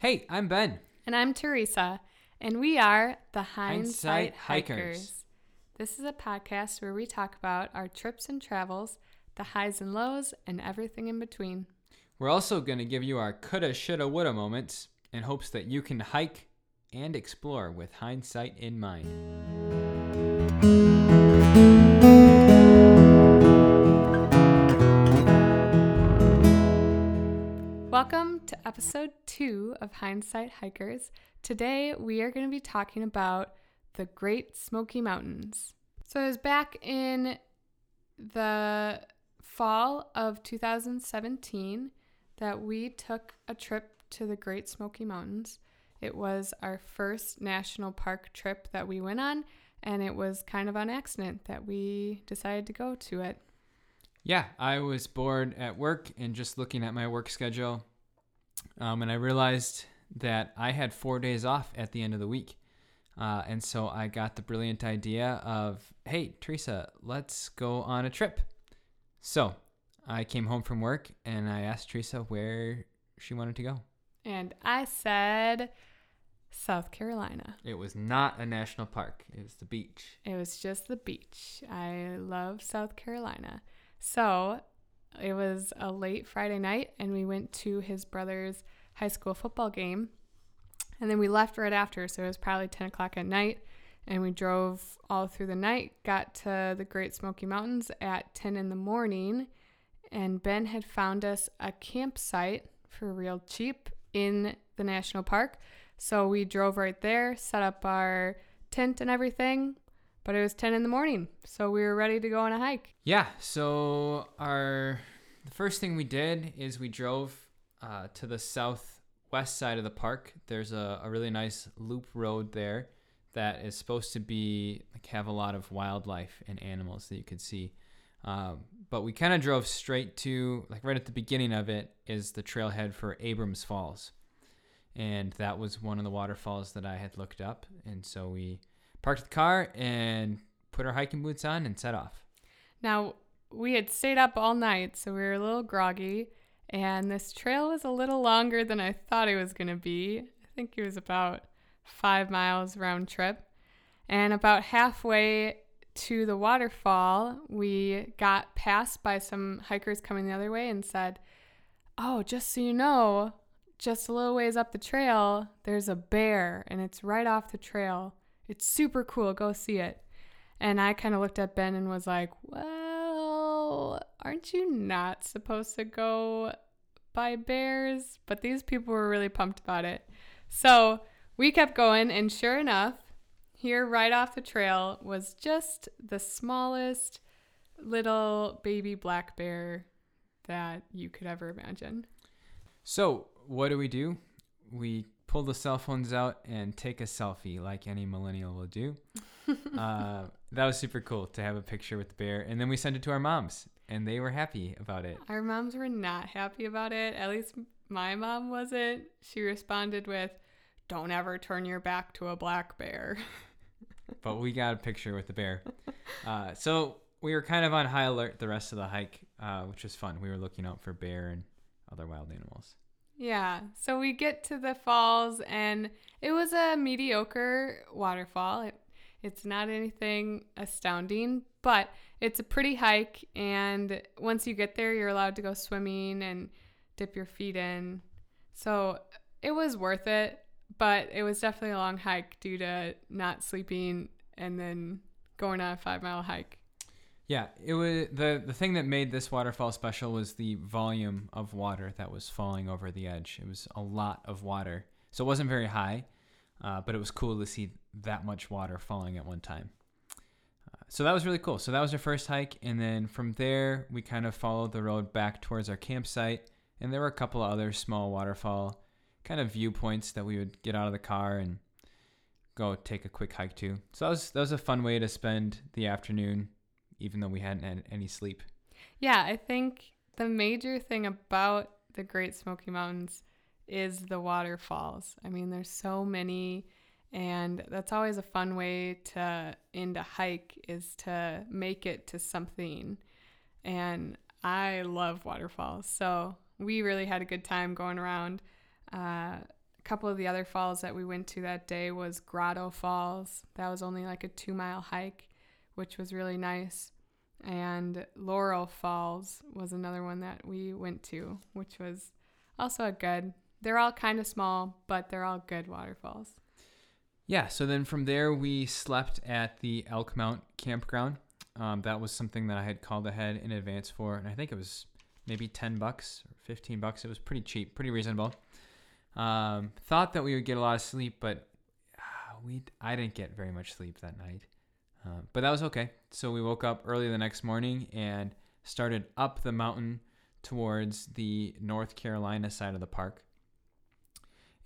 Hey, I'm Ben. And I'm Teresa, and we are the Hindsight, Hindsight Hikers. Hikers. This is a podcast where we talk about our trips and travels, the highs and lows, and everything in between. We're also going to give you our coulda, shoulda, woulda moments in hopes that you can hike and explore with hindsight in mind. Welcome to episode two of Hindsight Hikers. Today we are going to be talking about the Great Smoky Mountains. So it was back in the fall of 2017 that we took a trip to the Great Smoky Mountains. It was our first national park trip that we went on, and it was kind of on accident that we decided to go to it. Yeah, I was bored at work and just looking at my work schedule. Um, and I realized that I had four days off at the end of the week. Uh, and so I got the brilliant idea of, hey, Teresa, let's go on a trip. So I came home from work and I asked Teresa where she wanted to go. And I said, South Carolina. It was not a national park, it was the beach. It was just the beach. I love South Carolina. So it was a late Friday night, and we went to his brother's high school football game. And then we left right after, so it was probably 10 o'clock at night. And we drove all through the night, got to the Great Smoky Mountains at 10 in the morning. And Ben had found us a campsite for real cheap in the national park. So we drove right there, set up our tent and everything, but it was 10 in the morning, so we were ready to go on a hike. Yeah, so our the first thing we did is we drove uh, to the southwest side of the park. There's a, a really nice loop road there that is supposed to be like have a lot of wildlife and animals that you could see. Um, but we kind of drove straight to like right at the beginning of it is the trailhead for Abrams Falls, and that was one of the waterfalls that I had looked up, and so we parked the car and put our hiking boots on and set off. Now, we had stayed up all night, so we were a little groggy, and this trail was a little longer than I thought it was going to be. I think it was about five miles round trip. And about halfway to the waterfall, we got passed by some hikers coming the other way and said, Oh, just so you know, just a little ways up the trail, there's a bear, and it's right off the trail. It's super cool. Go see it. And I kind of looked at Ben and was like, well, aren't you not supposed to go by bears? But these people were really pumped about it. So we kept going, and sure enough, here right off the trail was just the smallest little baby black bear that you could ever imagine. So, what do we do? We pull the cell phones out and take a selfie like any millennial will do. uh, that was super cool to have a picture with the bear. And then we sent it to our moms, and they were happy about it. Our moms were not happy about it. At least my mom wasn't. She responded with, Don't ever turn your back to a black bear. but we got a picture with the bear. Uh, so we were kind of on high alert the rest of the hike, uh, which was fun. We were looking out for bear and other wild animals. Yeah. So we get to the falls, and it was a mediocre waterfall. It, it's not anything astounding, but it's a pretty hike. And once you get there, you're allowed to go swimming and dip your feet in. So it was worth it, but it was definitely a long hike due to not sleeping and then going on a five mile hike. Yeah, it was the the thing that made this waterfall special was the volume of water that was falling over the edge. It was a lot of water, so it wasn't very high, uh, but it was cool to see that much water falling at one time. Uh, so that was really cool. So that was our first hike, and then from there we kind of followed the road back towards our campsite, and there were a couple of other small waterfall kind of viewpoints that we would get out of the car and go take a quick hike to. So that was that was a fun way to spend the afternoon even though we hadn't had any sleep. Yeah, I think the major thing about the Great Smoky Mountains is the waterfalls. I mean, there's so many, and that's always a fun way to end a hike is to make it to something. And I love waterfalls, so we really had a good time going around. Uh, a couple of the other falls that we went to that day was Grotto Falls. That was only like a two mile hike, which was really nice. And Laurel Falls was another one that we went to, which was also a good. They're all kind of small, but they're all good waterfalls. Yeah, so then from there we slept at the Elkmont campground. Um, that was something that I had called ahead in advance for, and I think it was maybe 10 bucks or 15 bucks. It was pretty cheap, pretty reasonable. Um, thought that we would get a lot of sleep, but uh, we I didn't get very much sleep that night. Uh, but that was okay. So we woke up early the next morning and started up the mountain towards the North Carolina side of the park.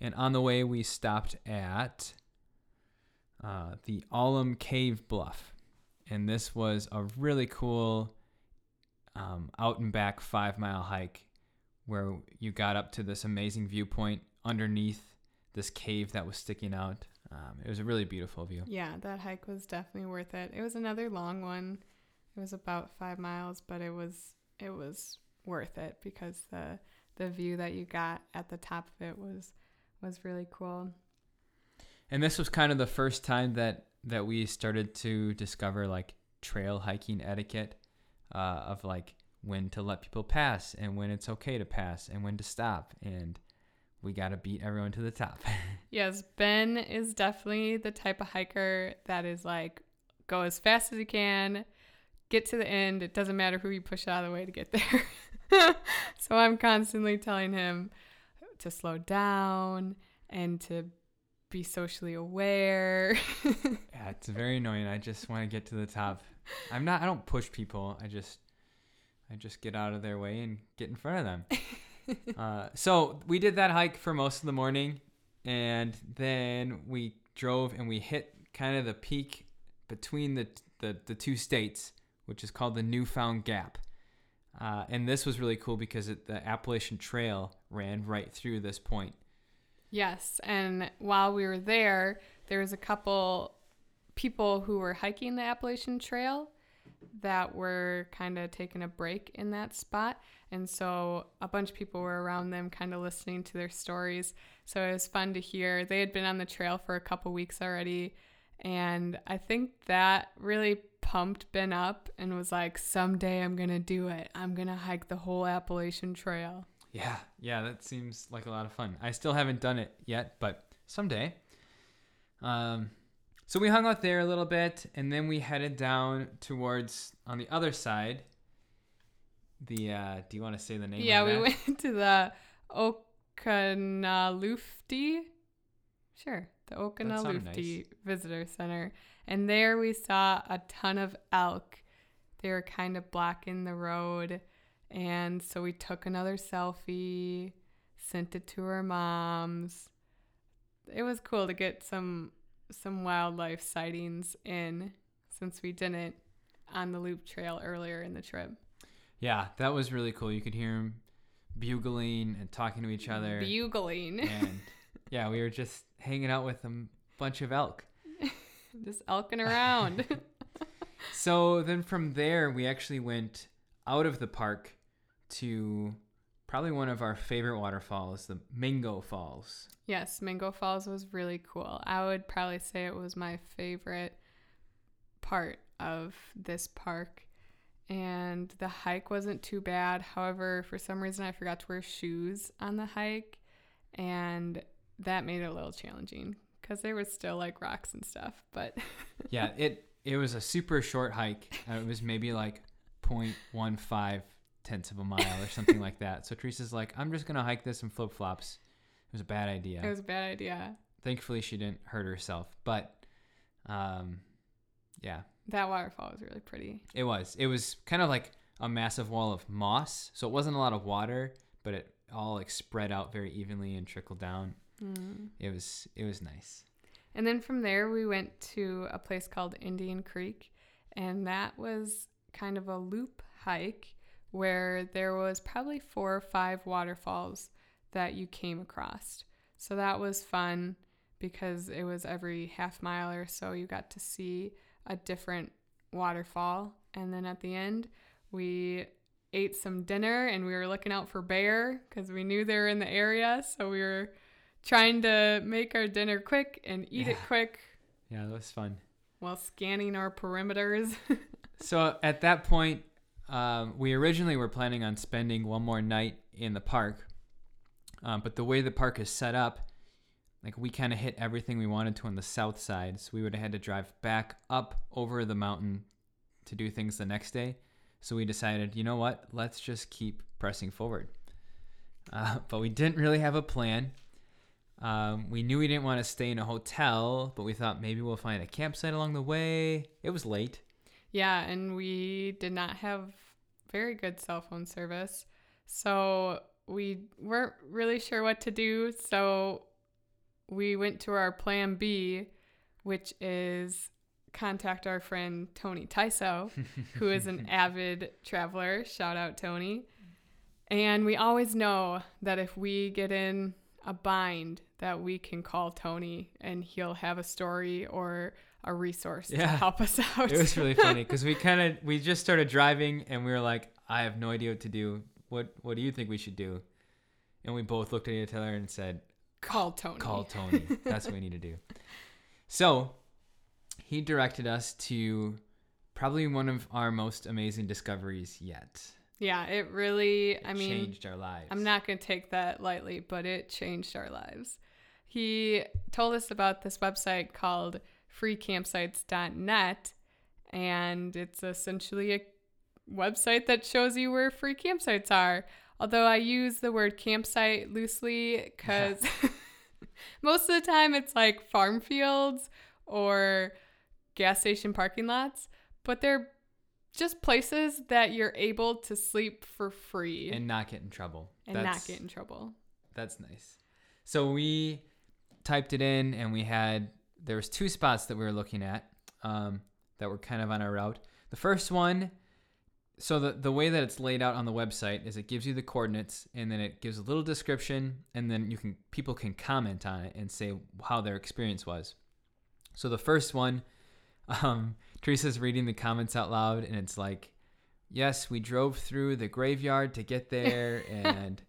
And on the way, we stopped at uh, the Alum Cave Bluff. And this was a really cool um, out and back five mile hike where you got up to this amazing viewpoint underneath this cave that was sticking out. Um, it was a really beautiful view. Yeah, that hike was definitely worth it. It was another long one. It was about five miles, but it was it was worth it because the the view that you got at the top of it was was really cool. And this was kind of the first time that that we started to discover like trail hiking etiquette uh, of like when to let people pass and when it's okay to pass and when to stop and we got to beat everyone to the top. yes, Ben is definitely the type of hiker that is like go as fast as you can, get to the end. It doesn't matter who you push out of the way to get there. so I'm constantly telling him to slow down and to be socially aware. yeah, it's very annoying. I just want to get to the top. I'm not I don't push people. I just I just get out of their way and get in front of them. uh, so we did that hike for most of the morning, and then we drove and we hit kind of the peak between the the, the two states, which is called the Newfound Gap. Uh, and this was really cool because it, the Appalachian Trail ran right through this point. Yes, and while we were there, there was a couple people who were hiking the Appalachian Trail that were kind of taking a break in that spot. And so a bunch of people were around them, kind of listening to their stories. So it was fun to hear. They had been on the trail for a couple weeks already. And I think that really pumped Ben up and was like, someday I'm going to do it. I'm going to hike the whole Appalachian Trail. Yeah, yeah, that seems like a lot of fun. I still haven't done it yet, but someday. Um, so we hung out there a little bit, and then we headed down towards on the other side. The uh, do you want to say the name? Yeah, we went to the Oconaluftee. Sure, the Oconaluftee nice. Visitor Center, and there we saw a ton of elk. They were kind of blocking the road, and so we took another selfie, sent it to our moms. It was cool to get some some wildlife sightings in since we didn't on the loop trail earlier in the trip. Yeah, that was really cool. You could hear them bugling and talking to each other. Bugling. And yeah, we were just hanging out with a bunch of elk. just elking around. so then from there, we actually went out of the park to probably one of our favorite waterfalls, the Mingo Falls. Yes, Mingo Falls was really cool. I would probably say it was my favorite part of this park. And the hike wasn't too bad. However, for some reason, I forgot to wear shoes on the hike. And that made it a little challenging because there was still like rocks and stuff. But yeah, it it was a super short hike. Uh, it was maybe like 0.15 tenths of a mile or something like that. So Teresa's like, I'm just gonna hike this in flip flops. It was a bad idea. It was a bad idea. Thankfully, she didn't hurt herself, but um, yeah. That waterfall was really pretty. It was. It was kind of like a massive wall of moss, so it wasn't a lot of water, but it all like spread out very evenly and trickled down. Mm. It was it was nice. And then from there, we went to a place called Indian Creek, and that was kind of a loop hike where there was probably four or five waterfalls that you came across. So that was fun because it was every half mile or so you got to see a different waterfall. And then at the end, we ate some dinner and we were looking out for bear because we knew they were in the area. So we were trying to make our dinner quick and eat it quick Yeah, that was fun. while scanning our perimeters. So at that point, um, we originally were planning on spending one more night in the park, um, but the way the park is set up, like we kind of hit everything we wanted to on the south side, so we would have had to drive back up over the mountain to do things the next day. So we decided, you know what? Let's just keep pressing forward. Uh, but we didn't really have a plan. Um, we knew we didn't want to stay in a hotel, but we thought maybe we'll find a campsite along the way. It was late. Yeah, and we did not have very good cell phone service. So we weren't really sure what to do. So we went to our plan B, which is contact our friend Tony Tyso, who is an avid traveler. Shout out, Tony. And we always know that if we get in a bind, that we can call Tony and he'll have a story or a resource to help us out. It was really funny because we kind of we just started driving and we were like, I have no idea what to do. What what do you think we should do? And we both looked at each other and said, call Tony. Call Tony. That's what we need to do. So he directed us to probably one of our most amazing discoveries yet. Yeah, it really, It I mean, changed our lives. I'm not going to take that lightly, but it changed our lives. He told us about this website called freecampsites.net, and it's essentially a website that shows you where free campsites are. Although I use the word campsite loosely because most of the time it's like farm fields or gas station parking lots, but they're just places that you're able to sleep for free and not get in trouble. and That's- not get in trouble. That's nice. So we typed it in, and we had there was two spots that we were looking at um, that were kind of on our route. The first one, so the the way that it's laid out on the website is it gives you the coordinates, and then it gives a little description, and then you can people can comment on it and say how their experience was. So the first one, um, Teresa's reading the comments out loud, and it's like, "Yes, we drove through the graveyard to get there," and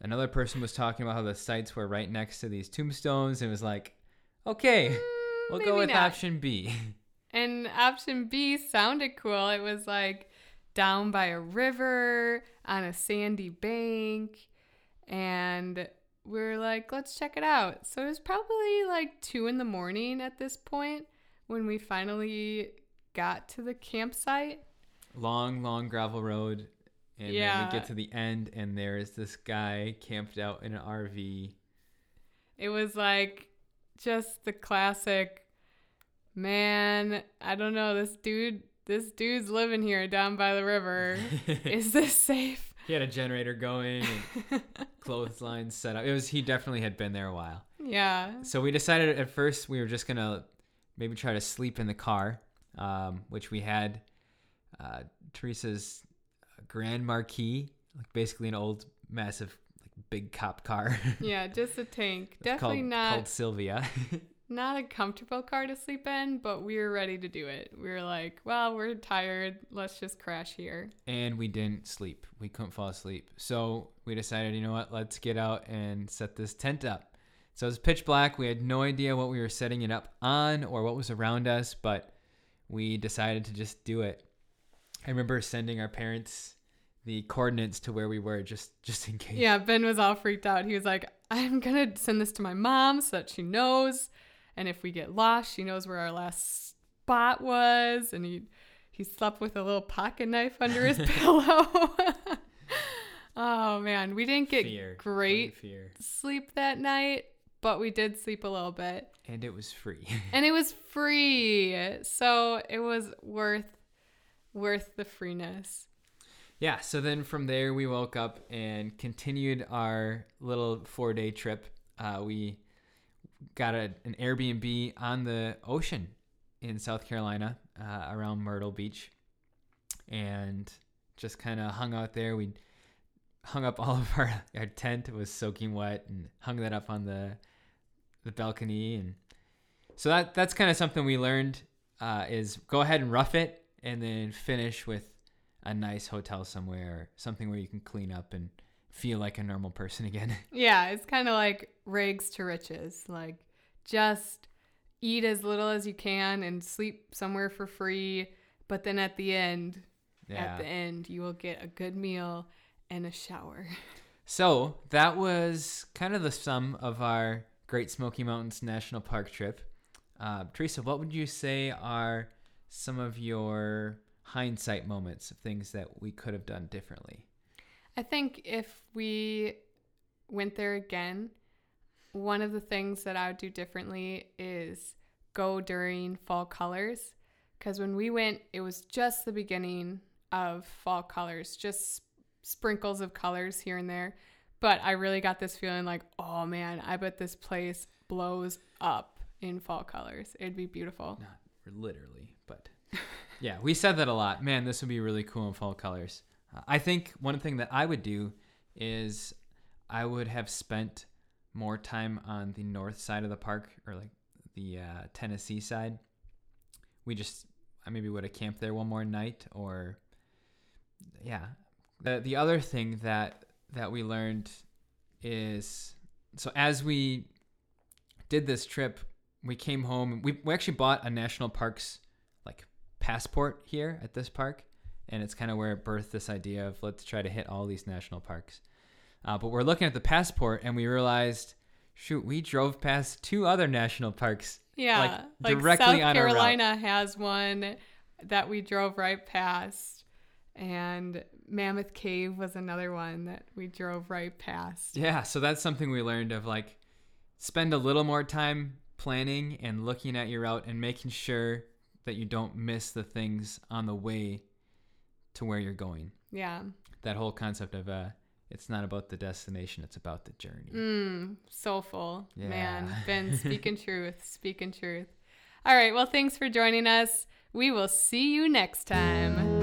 another person was talking about how the sites were right next to these tombstones. And it was like, "Okay, hmm, we'll maybe go with not. option B." And option B sounded cool. It was like down by a river on a sandy bank. And we are like, let's check it out. So it was probably like two in the morning at this point when we finally got to the campsite. long, long gravel road. And then we get to the end, and there is this guy camped out in an RV. It was like just the classic man, I don't know, this dude this dude's living here down by the river. Is this safe? he had a generator going and clotheslines set up. It was he definitely had been there a while. yeah. So we decided at first we were just gonna maybe try to sleep in the car, um, which we had uh, Teresa's Grand Marquis, like basically an old, massive, big cop car. Yeah, just a tank. Definitely called, not called Sylvia. not a comfortable car to sleep in, but we were ready to do it. We were like, well, we're tired. Let's just crash here. and we didn't sleep. We couldn't fall asleep. So we decided, you know what? Let's get out and set this tent up. So it was pitch black. We had no idea what we were setting it up on or what was around us, but we decided to just do it. I remember sending our parents the coordinates to where we were just just in case. Yeah, Ben was all freaked out. He was like, I'm to send this to my mom so that she knows. And if we get lost, she knows where our last spot was. And he, he slept with a little pocket knife under his pillow. oh, man. We didn't get Fear. great sleep that night, but we did sleep a little bit. And it was free. and it was free so it was worth worth the freeness Yeah, so then from there we woke up and continued our little four day trip. Uh, we got a, an Airbnb on the ocean in South Carolina uh, around Myrtle Beach and just kind of hung out there. We hung up all of our, our tent, it was soaking wet, and hung that up on the, the balcony. And so that that's kind of something we learned uh, is go ahead and rough it and then finish with a nice hotel somewhere something where you can clean up and feel like a normal person again. Yeah, it's kind of like rags to riches. Like just eat as little as you can and sleep somewhere for free, but then at the end, yeah. at the end, you will get a good meal and a shower. So that was kind of the sum of our Great Smoky Mountains National Park trip. Uh, Teresa, what would you say are some of your hindsight moments of things that we could have done differently? I think if we went there again, one of the things that I would do differently is go during fall colors. Because when we went, it was just the beginning of fall colors, just sprinkles of colors here and there. But I really got this feeling like, oh man, I bet this place blows up in fall colors. It'd be beautiful. Not literally, but yeah, we said that a lot. Man, this would be really cool in fall colors. I think one thing that I would do is I would have spent more time on the north side of the park or like the uh, Tennessee side. We just I maybe would have camped there one more night or yeah. The the other thing that that we learned is so as we did this trip, we came home. We, we actually bought a national parks passport here at this park, and it's kind of where it birthed this idea of let's try to hit all these national parks. Uh, but we're looking at the passport, and we realized, shoot, we drove past two other national parks. Yeah, like, directly South on Carolina has one that we drove right past, and Mammoth Cave was another one that we drove right past. Yeah, so that's something we learned of like spend a little more time planning and looking at your route and making sure that you don't miss the things on the way to where you're going. Yeah. That whole concept of uh it's not about the destination, it's about the journey. Mm, soulful. Yeah. Man, Ben, speaking truth, speaking truth. All right, well, thanks for joining us. We will see you next time.